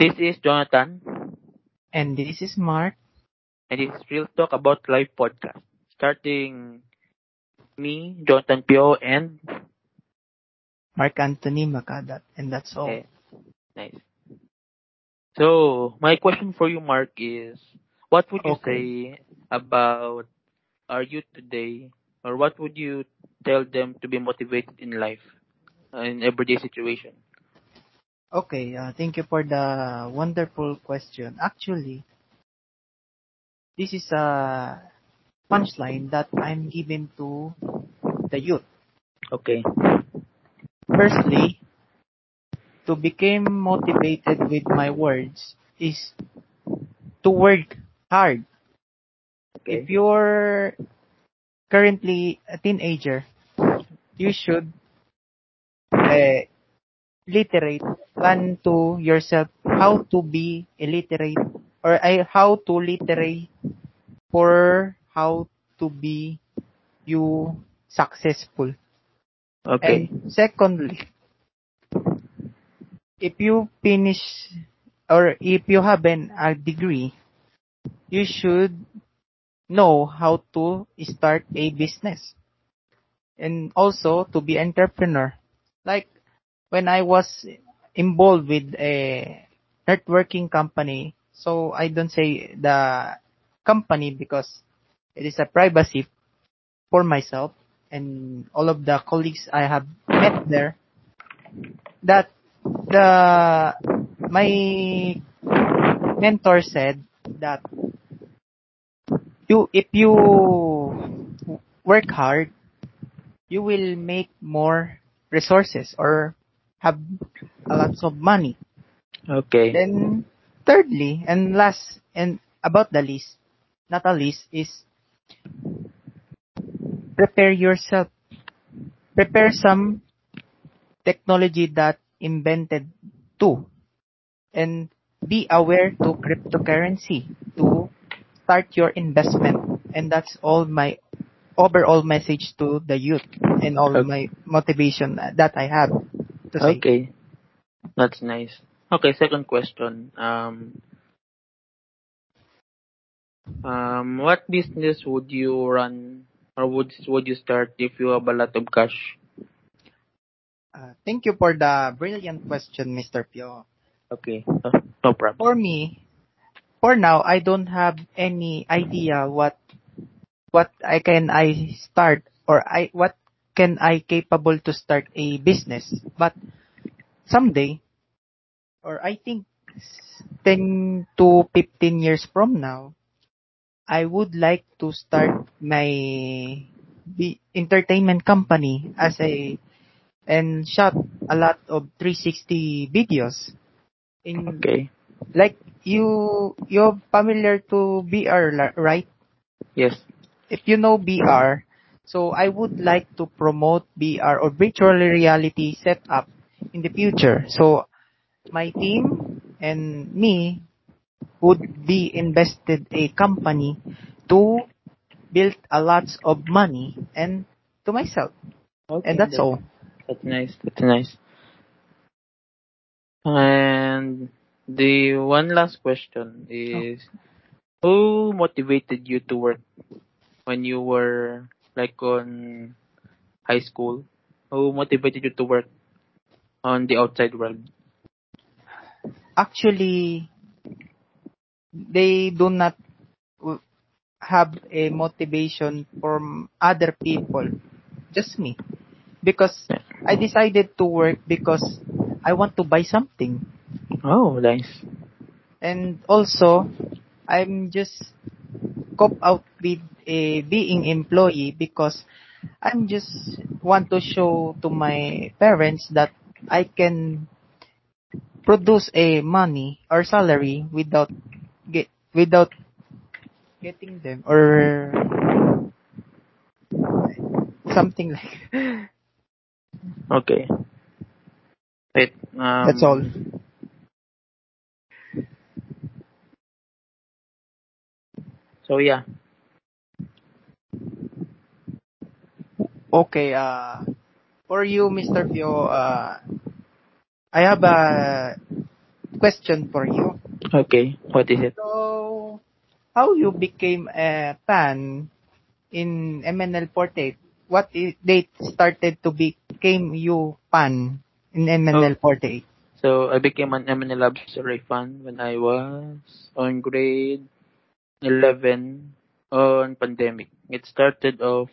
This is Jonathan, And this is Mark. and this is Real Talk About Life podcast. Starting me, Jonathan Pio, and Mark Anthony Makadat. And that's all. eh, nice. So, my question for you, Mark, is what would you Okay. say about our youth today, or what would you tell them to be motivated in life, in everyday situation? Okay, uh, thank you for the wonderful question. Actually, this is a punchline that I'm giving to the youth. Okay. Firstly, to become motivated with my words is to work hard. Okay. If you're currently a teenager, you should uh, literate, plan to yourself how to be illiterate or I how to literate for how to be you successful. Okay. And secondly, if you finish or if you have an a degree, you should know how to start a business and also to be entrepreneur. Like when I was involved with a networking company, so I don't say the company because it is a privacy for myself and all of the colleagues I have met there that the my mentor said that you if you work hard you will make more resources or have a lots of money Okay. then thirdly and last and about the least not the least is prepare yourself prepare some technology that invented too and be aware to cryptocurrency to start your investment and that's all my overall message to the youth and all Okay. my motivation that I have to say. Okay. That's nice. Okay, second question. Um, um, what business would you run or would would you start if you have a lot of cash? Uh, thank you for the brilliant question, Mr. Pio. Okay, no, no problem. For me, for now, I don't have any idea what what I can I start or I what can I capable to start a business. But someday, or I think 10 to 15 years from now, I would like to start my the entertainment company as a and shot a lot of 360 videos in Okay. like you you're familiar to VR right Yes. if you know VR so I would like to promote VR or virtual reality setup in the future so my team and me would be invested a company to build a lots of money and to myself Okay. and that's that- all That's nice. That's nice. And the one last question oh. is, who motivated you to work when you were like on high school? Who motivated you to work on the outside world? actually they do not have a motivation from other people just me because i decided to work because i want to buy something Oh, nice. and also i'm just cop out with a being employee because i'm just want to show to my parents that i can produce a money or salary without get without getting them or something like Okay. Wait. Um, that's all So yeah. Okay uh for you mr pio uh i have a question for you. Okay, what is it? So, how you became a fan in MNL48? What date started to became you fan in MNL48? So I became an MNL48 fan when I was on grade 11 on pandemic. It started off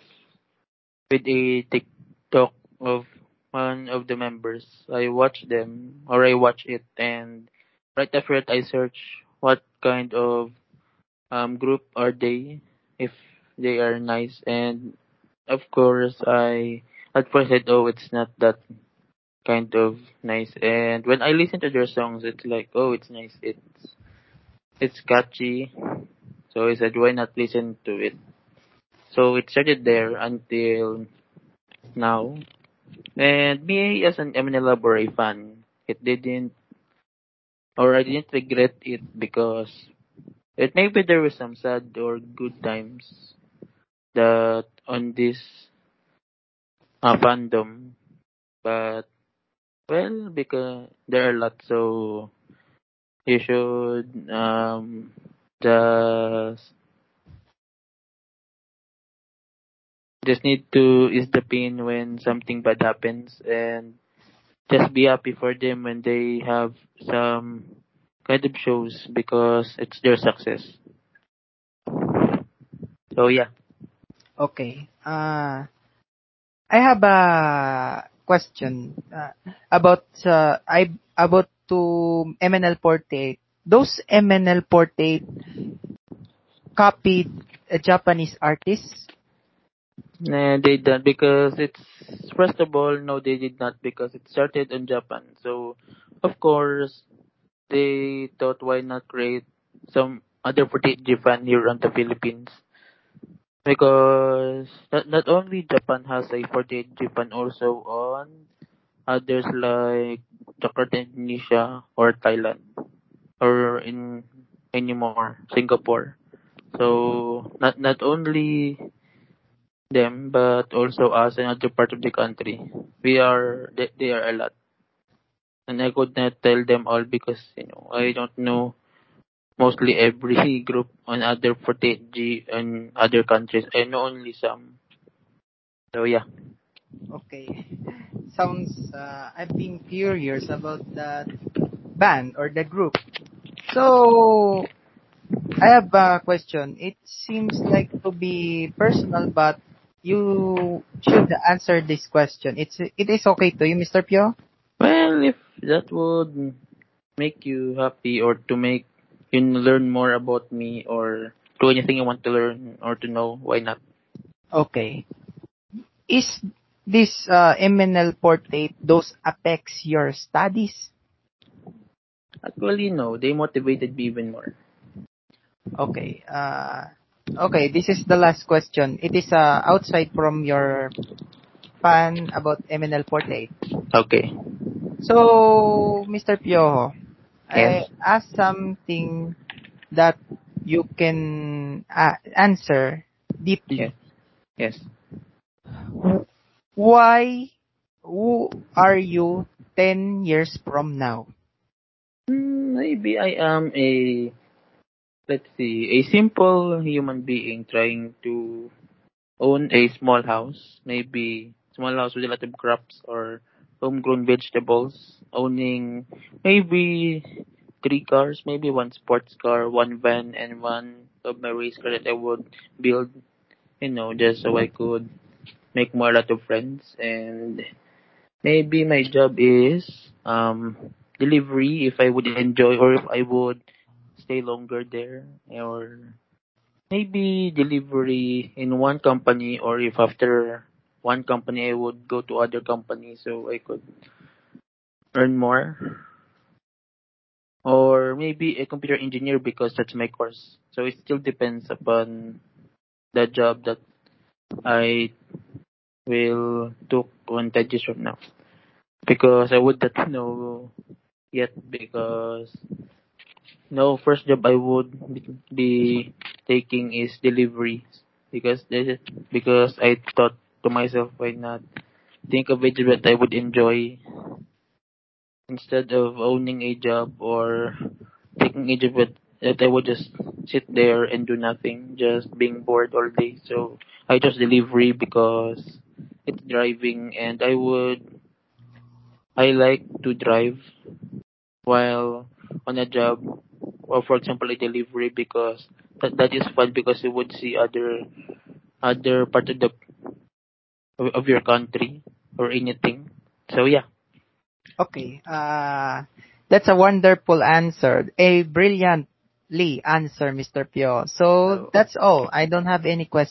with a TikTok of one of the members. I watch them or I watch it and right after it I search what kind of um group are they if they are nice and of course I at first said oh it's not that kind of nice and when I listen to their songs it's like oh it's nice it's it's catchy so I said why not listen to it so it started there until now. And me as an Eminem Library fan it didn't or I didn't regret it because it maybe there were some sad or good times that on this uh, fandom. But well because there are lots lot so you should um just just need to ease the pain when something bad happens and just be happy for them when they have some kind of shows because it's their success. So yeah. Okay. Uh, I have a question uh, about uh, I about to MNL48. Those MNL48 copied a Japanese artist. Nah, they done because it's first of all no they did not because it started in Japan. So of course they thought why not create some other footage Japan here on the Philippines. Because not, not only Japan has a 48 Japan also on others like Jakarta, Indonesia or Thailand or in anymore Singapore. So not not only them but also us and other part of the country. We are they, they are a lot. And I could not tell them all because you know I don't know mostly every group on other 48G and other countries. I know only some. So yeah. Okay. Sounds uh, I've been curious about that band or the group. So I have a question. It seems like to be personal, but you should answer this question. It's it is okay to you, Mr. Pio. Well, if that would make you happy or to make you learn more about me or do anything you want to learn or to know, why not? Okay. Is this uh, MNL48 those affects your studies? Actually, no. They motivated me even more. Okay. Uh, okay. This is the last question. It is uh, outside from your fan about MNL48. Okay. So, Mr. Piojo, Yes. I ask something that you can uh, answer deeply. Yes. Yes. Why? Who are you 10 years from now? Hmm, Maybe I am a, let's see, a simple human being trying to own a small house. Maybe small house with a lot of crops or homegrown vegetables. Owning maybe three cars, maybe one sports car, one van, and one of my race car that I would build, you know, just so I could make more lot of friends. And maybe my job is um delivery if I would enjoy or if I would stay longer there or maybe delivery in one company or if after one company I would go to other companies so I could earn more. Or maybe a computer engineer because that's my course. So it still depends upon the job that I will took on 10 years from now. Because I would not know yet because no first job I would be taking is delivery. Because is, because I thought to myself why not? Think of a job that I would enjoy. Instead of owning a job or taking a job that I would just sit there and do nothing, just being bored all day. So I chose delivery because it's driving and I would I like to drive while on a job or for example a delivery because that that is fun because you would see other other part of the of of your country or anything. So yeah. Okay. Uh, that's a wonderful answer. A brilliantly answer, Mr. Pio. So Oh. that's all. I don't have any questions.